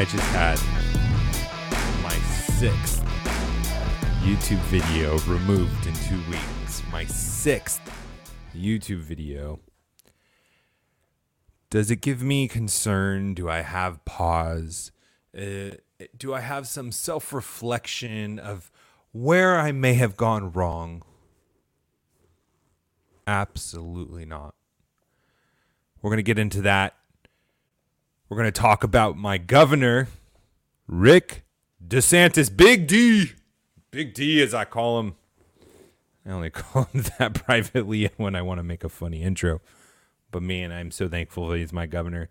I just had my sixth YouTube video removed in two weeks. My sixth YouTube video. Does it give me concern? Do I have pause? Uh, do I have some self reflection of where I may have gone wrong? Absolutely not. We're going to get into that. We're going to talk about my governor, Rick DeSantis, Big D. Big D, as I call him. I only call him that privately when I want to make a funny intro. But man, I'm so thankful that he's my governor.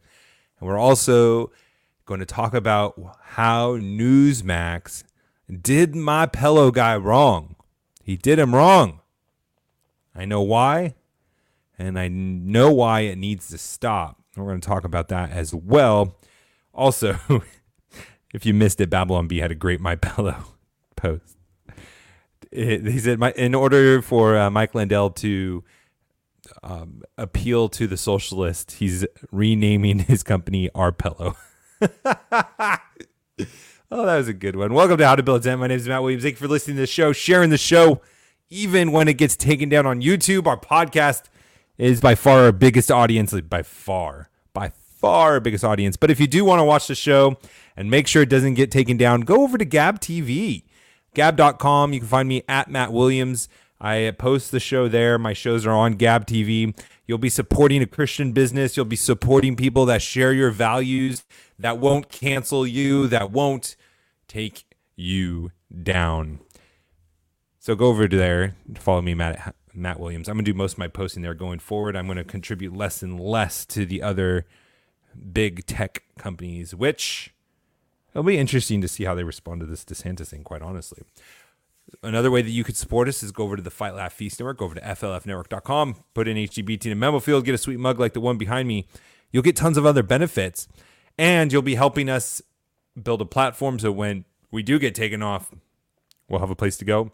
And we're also going to talk about how Newsmax did my pillow guy wrong. He did him wrong. I know why, and I know why it needs to stop. We're going to talk about that as well. Also, if you missed it, Babylon Bee had a great My Pillow post. It, he said, my, in order for uh, Mike Lindell to um, appeal to the socialist, he's renaming his company Our Pillow. oh, that was a good one. Welcome to How to Build Tent. My name is Matt Williams. Thank you for listening to the show, sharing the show, even when it gets taken down on YouTube. Our podcast is by far our biggest audience, by far, by far biggest audience. But if you do want to watch the show and make sure it doesn't get taken down, go over to Gab TV, gab.com. You can find me at Matt Williams. I post the show there. My shows are on Gab TV. You'll be supporting a Christian business. You'll be supporting people that share your values, that won't cancel you, that won't take you down. So go over to there, follow me, Matt Matt Williams. I'm gonna do most of my posting there going forward. I'm gonna contribute less and less to the other big tech companies, which it'll be interesting to see how they respond to this DeSantis thing. Quite honestly, another way that you could support us is go over to the Fight Laugh Feast Network, go over to flfnetwork.com, put in HTBT in a memo field, get a sweet mug like the one behind me. You'll get tons of other benefits, and you'll be helping us build a platform so when we do get taken off, we'll have a place to go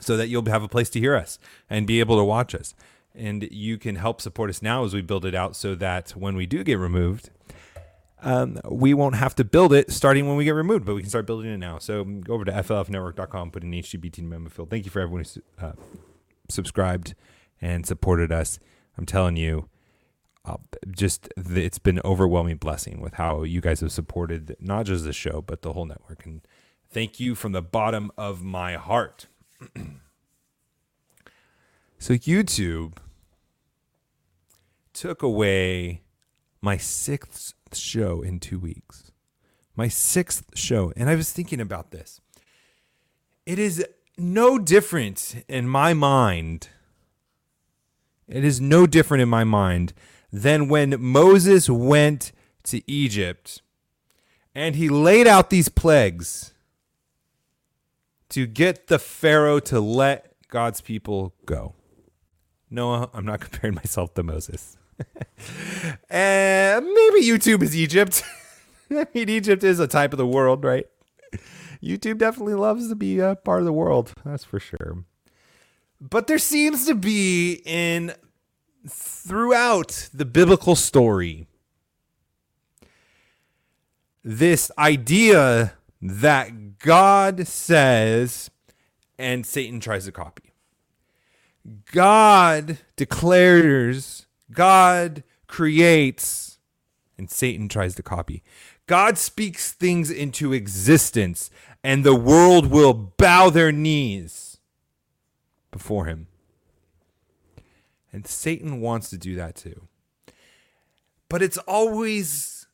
so that you'll have a place to hear us and be able to watch us. And you can help support us now as we build it out so that when we do get removed, um, we won't have to build it starting when we get removed, but we can start building it now. So go over to flfnetwork.com, put in HTBT memo field. Thank you for everyone who uh, subscribed and supported us. I'm telling you, uh, just the, it's been overwhelming blessing with how you guys have supported not just the show, but the whole network. And thank you from the bottom of my heart. So YouTube took away my sixth show in two weeks. My sixth show. And I was thinking about this. It is no different in my mind. It is no different in my mind than when Moses went to Egypt and he laid out these plagues to get the Pharaoh to let God's people go. No, I'm not comparing myself to Moses. and eh, maybe YouTube is Egypt. I mean, Egypt is a type of the world, right? YouTube definitely loves to be a part of the world. That's for sure. But there seems to be in throughout the biblical story this idea that God says and Satan tries to copy. God declares, God creates, and Satan tries to copy. God speaks things into existence, and the world will bow their knees before him. And Satan wants to do that too. But it's always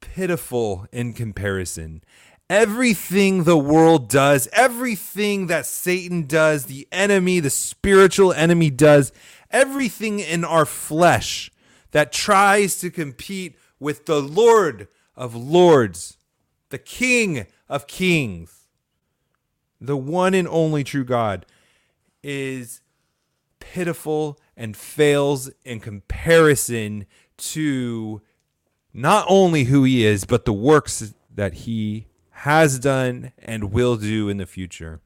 pitiful in comparison. Everything the world does, everything that Satan does, the enemy, the spiritual enemy does, everything in our flesh that tries to compete with the Lord of Lords, the King of Kings, the one and only true God, is pitiful and fails in comparison to not only who he is, but the works that he has done and will do in the future.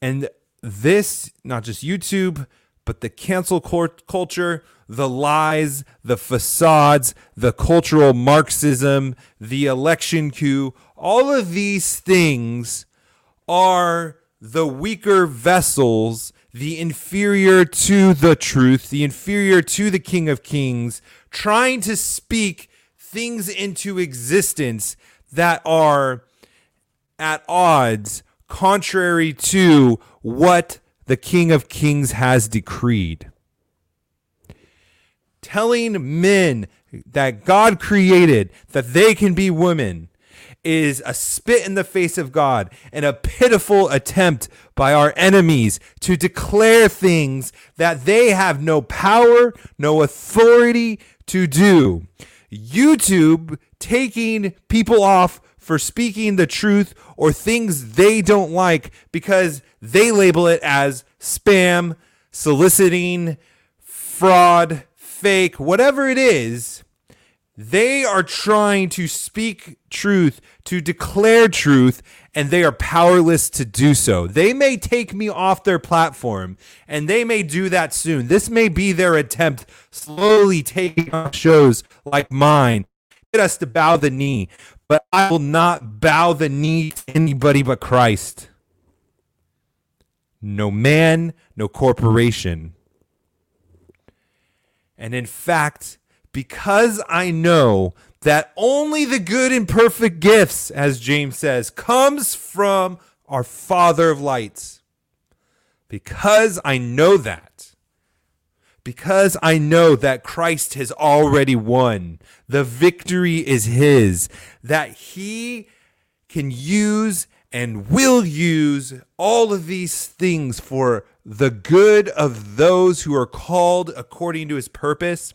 And this, not just YouTube, but the cancel culture, the lies, the facades, the cultural Marxism, the election coup, all of these things are the weaker vessels, the inferior to the truth, the inferior to the King of Kings, trying to speak things into existence that are at odds, contrary to what the King of Kings has decreed. Telling men that God created that they can be women is a spit in the face of God and a pitiful attempt by our enemies to declare things that they have no power, no authority to do. YouTube taking people off for speaking the truth or things they don't like because they label it as spam, soliciting, fraud, fake, whatever it is. They are trying to speak truth, to declare truth, and they are powerless to do so. They may take me off their platform, and they may do that soon. This may be their attempt, slowly taking off shows like mine, get us to bow the knee but I will not bow the knee to anybody but Christ. No man, no corporation. And in fact, because I know that only the good and perfect gifts, as James says, comes from our Father of lights. Because I know that, because I know that Christ has already won. The victory is His, that He can use and will use all of these things for the good of those who are called according to His purpose.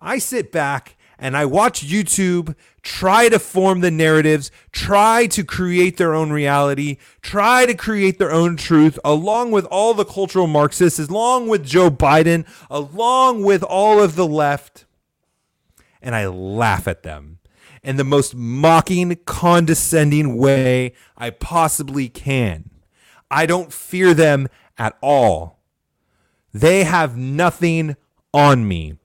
I sit back and I watch YouTube try to form the narratives, try to create their own reality, try to create their own truth, along with all the cultural Marxists, along with Joe Biden, along with all of the left. And I laugh at them in the most mocking, condescending way I possibly can. I don't fear them at all. They have nothing on me.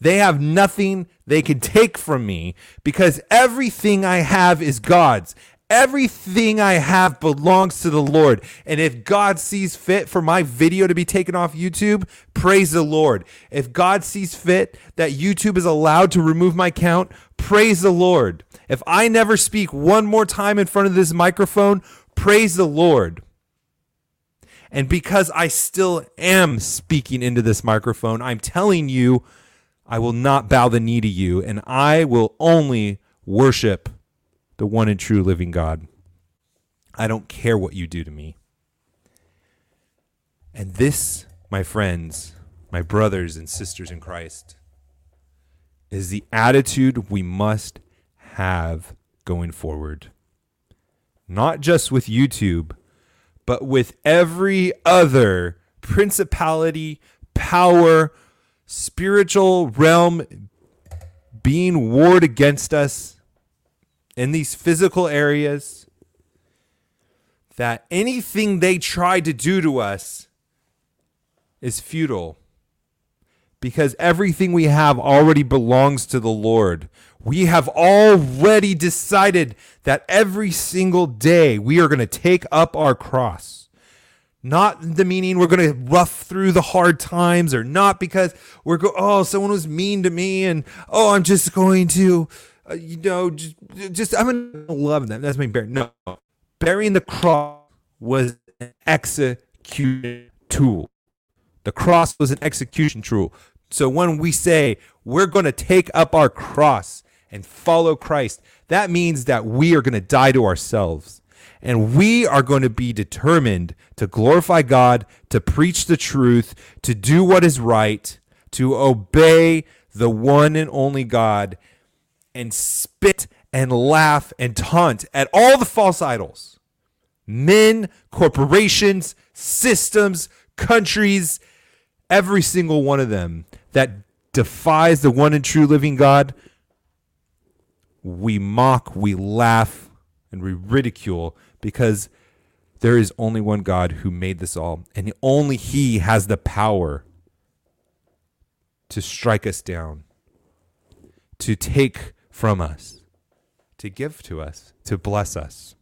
They have nothing they can take from me because everything I have is God's. Everything I have belongs to the Lord. And if God sees fit for my video to be taken off YouTube, praise the Lord. If God sees fit that YouTube is allowed to remove my account, praise the Lord. If I never speak one more time in front of this microphone, praise the Lord. And because I still am speaking into this microphone, I'm telling you I will not bow the knee to you, and I will only worship the one and true living God. I don't care what you do to me. And this, my friends, my brothers and sisters in Christ, is the attitude we must have going forward. Not just with YouTube, but with every other principality, power, spiritual realm being warred against us in these physical areas, that anything they try to do to us is futile because everything we have already belongs to the Lord. We have already decided that every single day we are going to take up our cross. Not the meaning we're going to rough through the hard times or not because we're go oh someone was mean to me and oh I'm just going to uh, you know just, just I'm going to love them. That's my bear. No. Burying the cross was an execution tool. The cross was an execution tool. So when we say we're going to take up our cross and follow Christ, that means that we are going to die to ourselves. And we are going to be determined to glorify God, to preach the truth, to do what is right, to obey the one and only God, and spit and laugh and taunt at all the false idols men, corporations, systems, countries, every single one of them that defies the one and true living God. We mock, we laugh, and we ridicule because there is only one God who made this all, and only He has the power to strike us down, to take from us, to give to us, to bless us.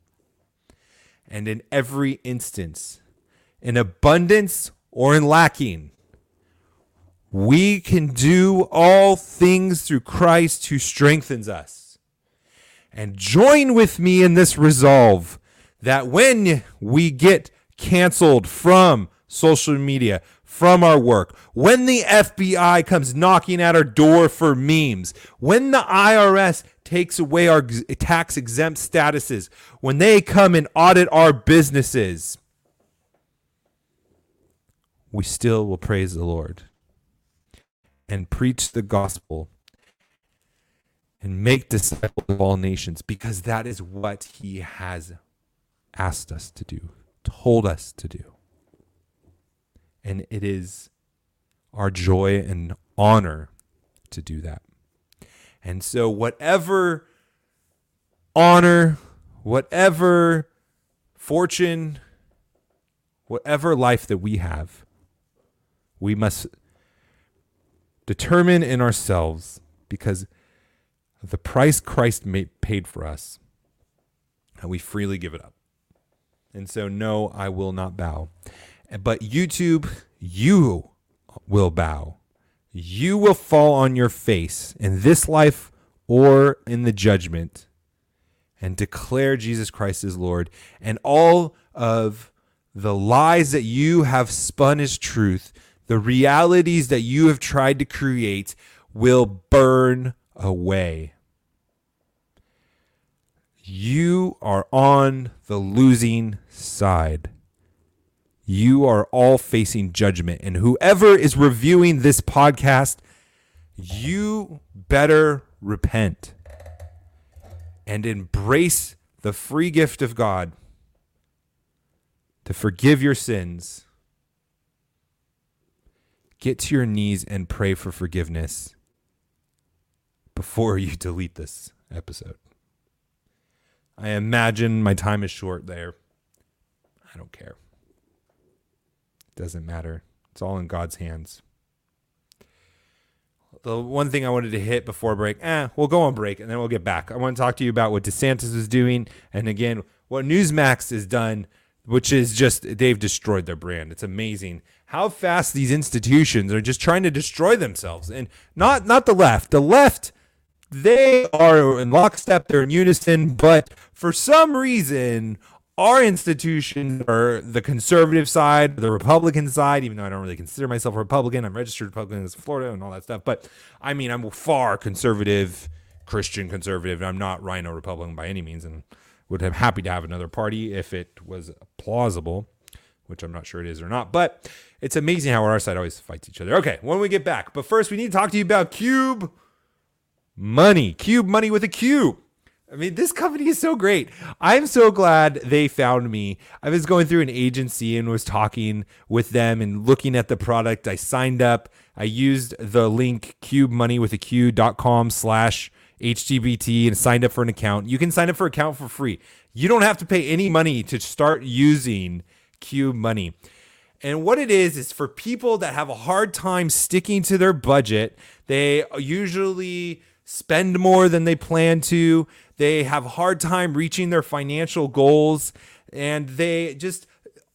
And in every instance, in abundance or in lacking, we can do all things through Christ who strengthens us. And join with me in this resolve that when we get canceled from social media, from our work, when the FBI comes knocking at our door for memes, when the IRS takes away our tax exempt statuses, when they come and audit our businesses, we still will praise the Lord and preach the gospel and make disciples of all nations because that is what he has asked us to do, told us to do. And it is our joy and honor to do that. And so, whatever honor, whatever fortune, whatever life that we have, we must determine in ourselves because the price Christ made, paid for us, and we freely give it up. And so, no, I will not bow. But YouTube, you will bow. You will fall on your face in this life or in the judgment and declare Jesus Christ as Lord. And all of the lies that you have spun as truth, the realities that you have tried to create, will burn away. You are on the losing side. You are all facing judgment. And whoever is reviewing this podcast, you better repent and embrace the free gift of God to forgive your sins. Get to your knees and pray for forgiveness before you delete this episode. I imagine my time is short there. I don't care. It doesn't matter. It's all in God's hands. The one thing I wanted to hit before break, eh, we'll go on break and then we'll get back. I want to talk to you about what DeSantis is doing and again, what Newsmax has done, which is just they've destroyed their brand. It's amazing how fast these institutions are just trying to destroy themselves. And not not the left. The left they are in lockstep, they're in unison, but for some reason, our institutions are the conservative side, the Republican side, even though I don't really consider myself a Republican. I'm registered Republican in Florida and all that stuff. But I mean, I'm far conservative, Christian conservative. I'm not RINO Republican by any means and would have happy to have another party if it was plausible, which I'm not sure it is or not. But it's amazing how our side always fights each other. Okay, when we get back. But first, we need to talk to you about Cube Money. Cube Money with a Q. I mean, this company is so great. I'm so glad they found me. I was going through an agency and was talking with them and looking at the product. I signed up. I used the link cube money with a cubemoneywithaq.com slash HTBT and signed up for an account. You can sign up for an account for free. You don't have to pay any money to start using Cube Money. And what it is, is for people that have a hard time sticking to their budget. They usually spend more than they plan to. They have hard time reaching their financial goals and they just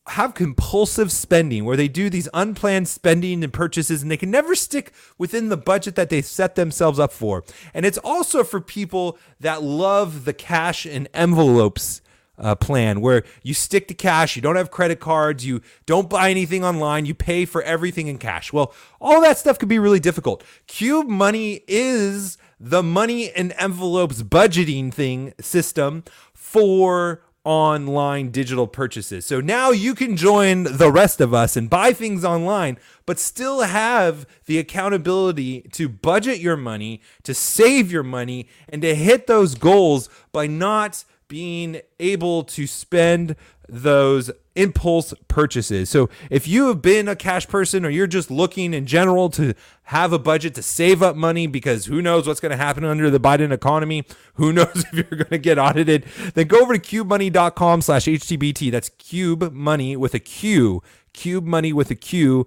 have compulsive spending where they do these unplanned spending and purchases and they can never stick within the budget that they set themselves up for. And it's also for people that love the cash and envelopes uh, plan where you stick to cash, you don't have credit cards, you don't buy anything online, you pay for everything in cash. Well, all that stuff can be really difficult. Cube Money is the money and envelopes budgeting thing system for online digital purchases. So now you can join the rest of us and buy things online, but still have the accountability to budget your money, to save your money, and to hit those goals by not being able to spend those impulse purchases. So if you have been a cash person or you're just looking in general to have a budget to save up money because who knows what's going to happen under the Biden economy, who knows if you're going to get audited, then go over to cubemoney.com slash HTBT. That's cube money with a Q, cube money with a Q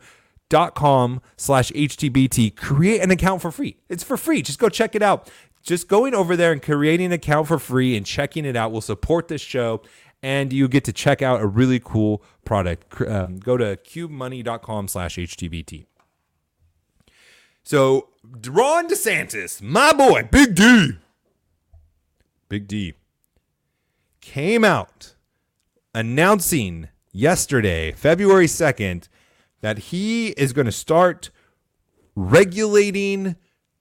dot com slash HTBT. Create an account for free. It's for free. Just go check it out. Just going over there and creating an account for free and checking it out will support this show and you get to check out a really cool product. Um, go to cubemoney.com slash HTBT. So, Ron DeSantis, my boy, Big D, Big D, came out announcing yesterday, February 2nd, that he is going to start regulating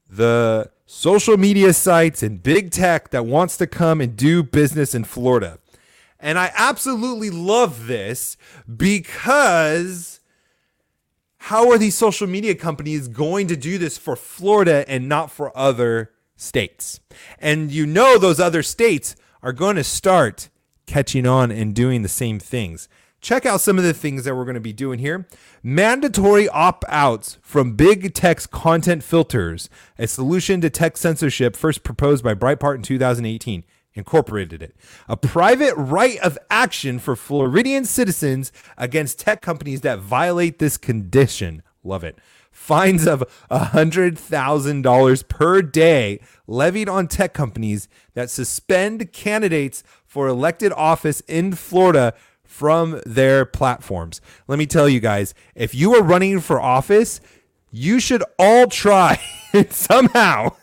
the social media sites and big tech that wants to come and do business in Florida. And I absolutely love this because how are these social media companies going to do this for Florida and not for other states? And you know, those other states are going to start catching on and doing the same things. Check out some of the things that we're going to be doing here. Mandatory opt outs from big tech's content filters, a solution to tech censorship first proposed by Breitbart in 2018 incorporated it. A private right of action for Floridian citizens against tech companies that violate this condition. Love it. Fines of $100,000 per day levied on tech companies that suspend candidates for elected office in Florida from their platforms. Let me tell you guys, if you are running for office, you should all try somehow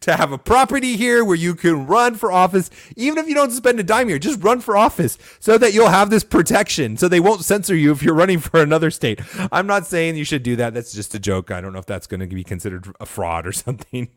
to have a property here where you can run for office, even if you don't spend a dime here, just run for office so that you'll have this protection so they won't censor you if you're running for another state. I'm not saying you should do that. That's just a joke. I don't know if that's going to be considered a fraud or something.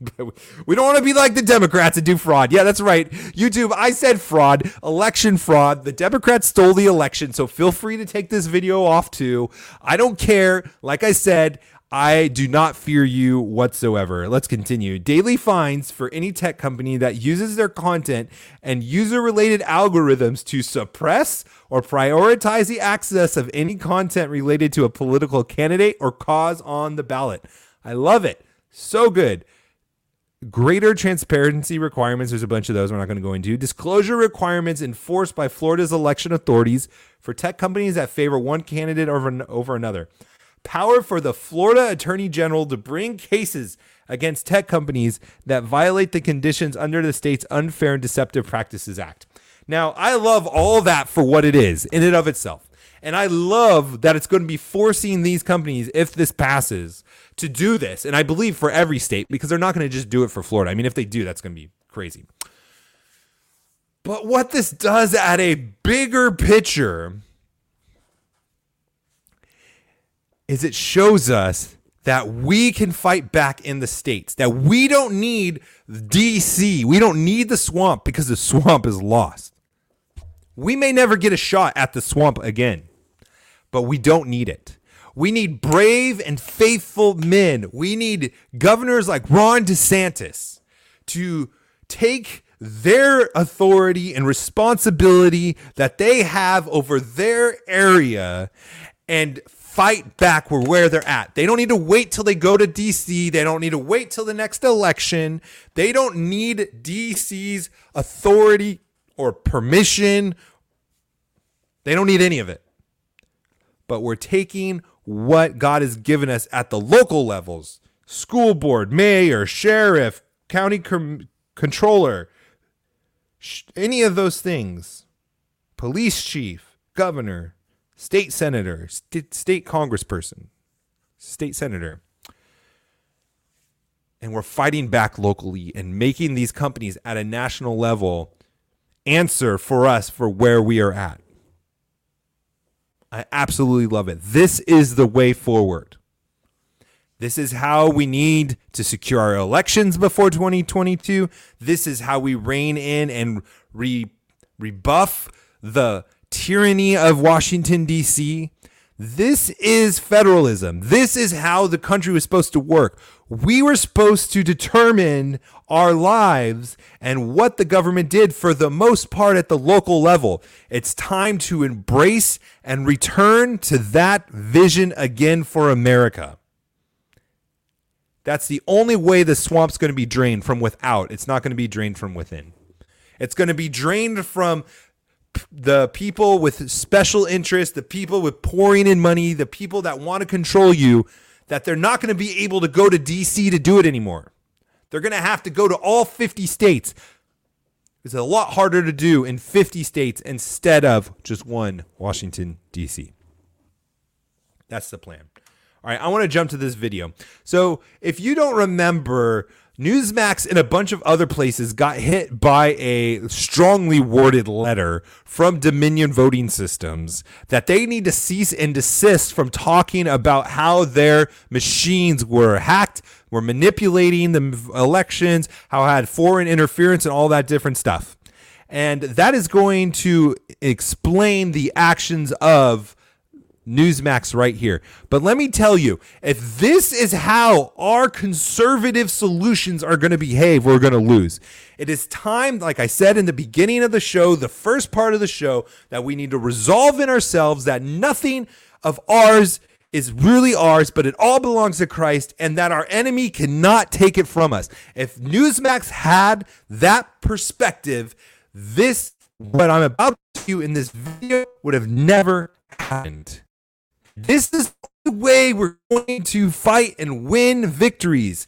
We don't want to be like the Democrats and do fraud. Yeah, that's right. YouTube, I said fraud, election fraud. The Democrats stole the election. So feel free to take this video off too. I don't care. Like I said, I do not fear you whatsoever. Let's continue. Daily fines for any tech company that uses their content and user related algorithms to suppress or prioritize the access of any content related to a political candidate or cause on the ballot. I love it. So good. Greater transparency requirements. There's a bunch of those we're not going to go into. Disclosure requirements enforced by Florida's election authorities for tech companies that favor one candidate over, over another power for the Florida Attorney General to bring cases against tech companies that violate the conditions under the state's Unfair and Deceptive Practices Act. Now, I love all that for what it is in and of itself. And I love that it's going to be forcing these companies, if this passes, to do this. And I believe for every state, because they're not going to just do it for Florida. I mean, if they do, that's going to be crazy. But what this does at a bigger picture is it shows us that we can fight back in the states, that we don't need DC, we don't need the swamp because the swamp is lost. We may never get a shot at the swamp again, but we don't need it. We need brave and faithful men. We need governors like Ron DeSantis to take their authority and responsibility that they have over their area and fight back where, where they're at. They don't need to wait till they go to DC. They don't need to wait till the next election. They don't need DC's authority or permission. They don't need any of it. But we're taking what God has given us at the local levels school board, mayor, sheriff, county com- controller, sh- any of those things, police chief, governor, state senator, st- state congressperson, state senator. And we're fighting back locally and making these companies at a national level answer for us for where we are at. I absolutely love it. This is the way forward. This is how we need to secure our elections before 2022. This is how we rein in and re- rebuff the tyranny of Washington, D.C., This is federalism. This is how the country was supposed to work. We were supposed to determine our lives and what the government did for the most part at the local level. It's time to embrace and return to that vision again for America. That's the only way the swamp's going to be drained from without. It's not going to be drained from within. It's going to be drained from the people with special interest, the people with pouring in money, the people that want to control you, that they're not going to be able to go to DC to do it anymore. They're going to have to go to all 50 states. It's a lot harder to do in 50 states instead of just one Washington, D.C. That's the plan. All right, I want to jump to this video. So, if you don't remember, Newsmax and a bunch of other places got hit by a strongly worded letter from Dominion Voting Systems that they need to cease and desist from talking about how their machines were hacked, were manipulating the elections, how had foreign interference, and all that different stuff. And that is going to explain the actions of Newsmax right here. But let me tell you, if this is how our conservative solutions are going to behave, we're going to lose. It is time, like I said in the beginning of the show, the first part of the show, that we need to resolve in ourselves that nothing of ours is really ours, but it all belongs to Christ, and that our enemy cannot take it from us. If Newsmax had that perspective, this, what I'm about to do in this video, would have never happened. This is the way we're going to fight and win victories.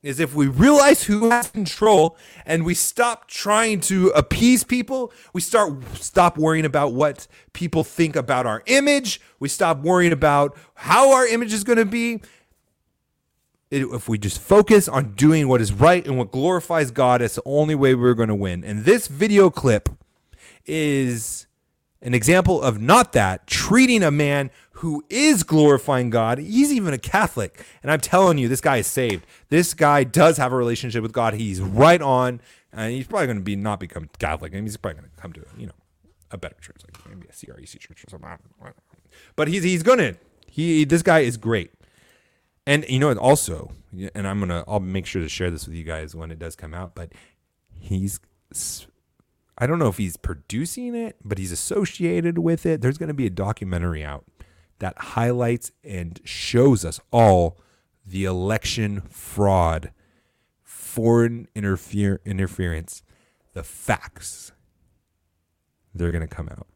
Is if we realize who has control and we stop trying to appease people, we start stop worrying about what people think about our image, we stop worrying about how our image is going to be. if we just focus on doing what is right and what glorifies God, it's the only way we're going to win. And this video clip is an example of not that, treating a man who is glorifying God. He's even a Catholic. And I'm telling you, this guy is saved. This guy does have a relationship with God. He's right on. And he's probably going to be not become Catholic. and he's probably going to come to, you know, a better church, like maybe a CREC church or something. But he's he's gonna he this guy is great. And you know, also, and I'm gonna I'll make sure to share this with you guys when it does come out. But he's I don't know if he's producing it, but he's associated with it. There's going to be a documentary out that highlights and shows us all the election fraud, foreign interfere, interference, the facts. They're going to come out.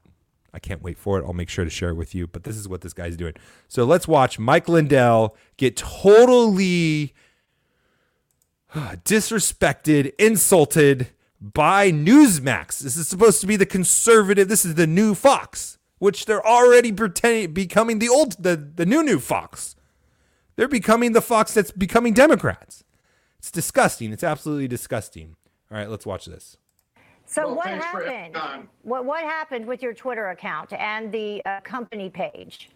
I can't wait for it. I'll make sure to share it with you. But this is what this guy's doing. So let's watch Mike Lindell get totally ah, disrespected, insulted by Newsmax. This is supposed to be the conservative. This is the new Fox, which they're already pretending becoming the old the, the new new Fox. They're becoming the Fox that's becoming Democrats. It's disgusting. It's absolutely disgusting. All right, let's watch this. So well, what happened? What what happened with your Twitter account and the uh, company page?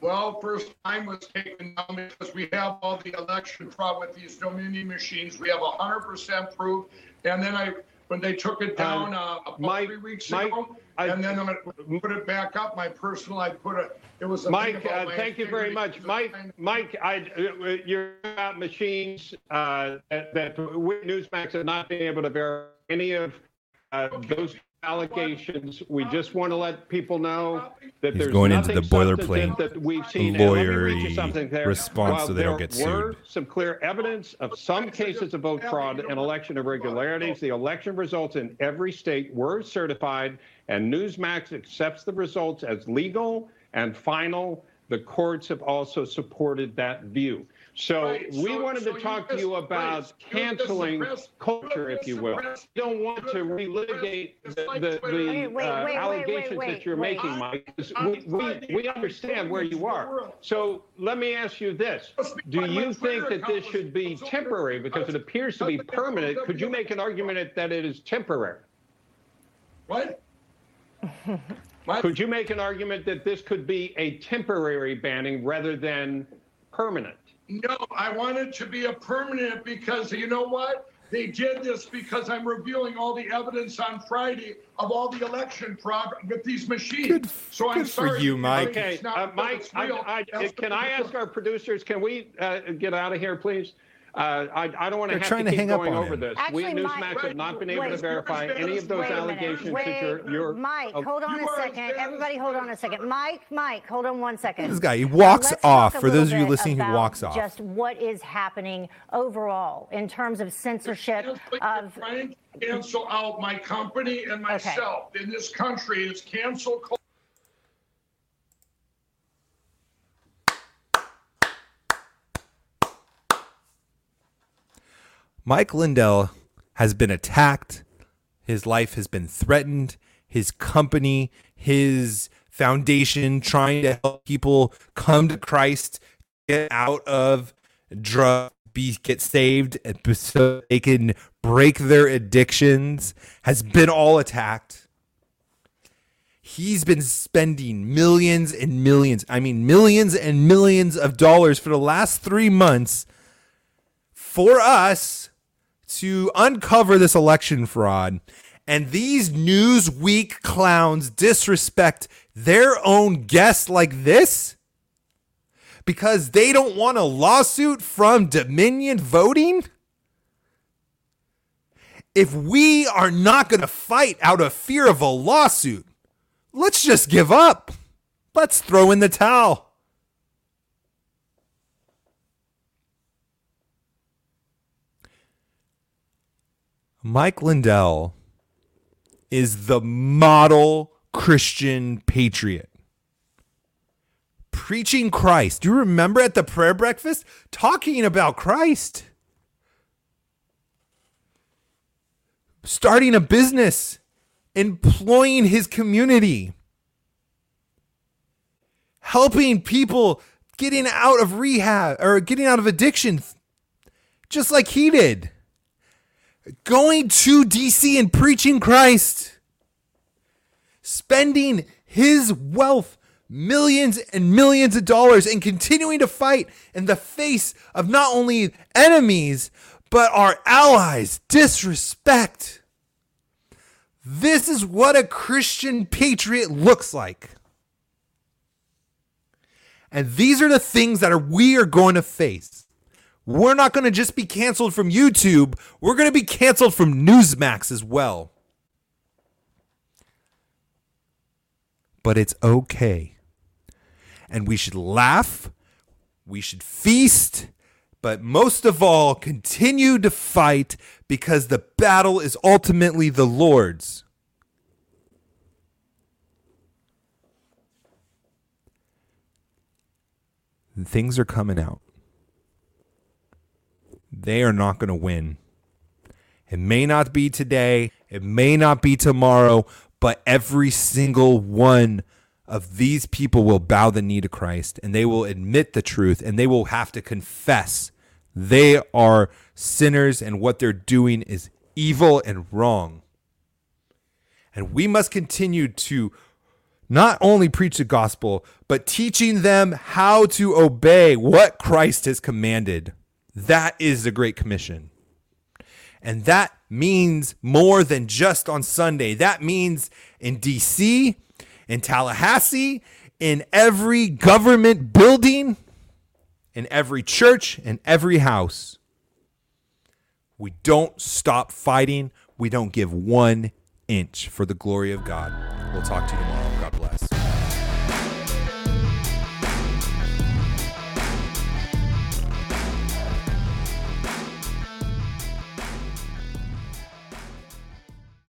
Well, first time was taken down because we have all the election fraud with these Dominion machines. We have 100% proof and then I, when they took it down uh, about Mike- three weeks Mike, ago, I- and then I'm put it back up, my personal, I put a, it was a. Mike, uh, thank you very much. Mike, Mike, I, uh, you're about machines, uh, that, that Newsmax have not been able to verify any of, uh, those allegations. We just want to let people know that He's there's going into nothing the boilerplate, that we've seen. And let me read you lawyery something there. response While so they don't there get were. Some clear evidence of some cases of vote fraud and election irregularities. The election results in every state were certified and Newsmax accepts the results as legal and final. The courts have also supported that view. So Right, we so- wanted so to you talk to you about you canceling culture, if you will. disappress- You don't want to relitigate the, the, the Wait, wait, uh, wait, wait, allegations wait, that you're wait. making, Mike. We, we, we understand where you are. So let me ask you this. Do you think that this should be temporary because it appears to be permanent? Could you make an argument that it is temporary? What? What? Could you make an argument that this could be a temporary banning rather than permanent? No, I want it to be a permanent because you know what? They did this because I'm revealing all the evidence on Friday of all the election fraud with these machines. Good- so I'm good for you, Mike. Okay, not uh, Mike, I. I, can I ask our producers, can we uh, get out of here, please? Uh, I, I don't want to They're have trying to to keep hang up going on over him. this. Actually, We, Mike- Newsmax have not been able to Wait, verify wait a any of those Wait a minute. allegations Wait, that you're, you're. Mike, oh, hold on You a are second. as bad Everybody, as hold on a second. Mike, Mike, hold on one second. This guy, he walks let's talk off. a For those little of you bit listening, he about walks off. Just what is happening overall in terms of censorship They're of. trying to cancel out my company and myself in this country. It's cancel culture. Mike Lindell has been attacked. His life has been threatened. His company, his foundation, trying to help people come to Christ, get out of drug, be get saved, so they can break their addictions, has been all attacked. He's been spending millions and millions, I mean, millions and millions of dollars for the last three months for us to uncover this election fraud. And these Newsweek clowns disrespect their own guests like this because they don't want a lawsuit from Dominion Voting? If we are not going to fight out of fear of a lawsuit, let's just give up. Let's throw in the towel. Mike Lindell is the model Christian patriot. Preaching Christ. Do you remember at the prayer breakfast talking about Christ? Starting a business, employing his community, helping people getting out of rehab or getting out of addiction, just like he did going to DC and preaching Christ, spending his wealth, millions and millions of dollars, and continuing to fight in the face of not only enemies, but our allies. Disrespect. This is what a Christian patriot looks like. And these are the things that are we are going to face. We're not going to just be canceled from YouTube. We're going to be canceled from Newsmax as well. But it's okay. And we should laugh. We should feast. But most of all, continue to fight because the battle is ultimately the Lord's. Things are coming out they are not going to win. It may not be today, it may not be tomorrow, but every single one of these people will bow the knee to Christ and they will admit the truth and they will have to confess they are sinners and what they're doing is evil and wrong. And we must continue to not only preach the gospel, but teaching them how to obey what Christ has commanded. That is the Great Commission. And that means more than just on Sunday. That means in DC, in Tallahassee, in every government building, in every church, in every house. We don't stop fighting. We don't give one inch for the glory of God. We'll talk to you tomorrow. God bless.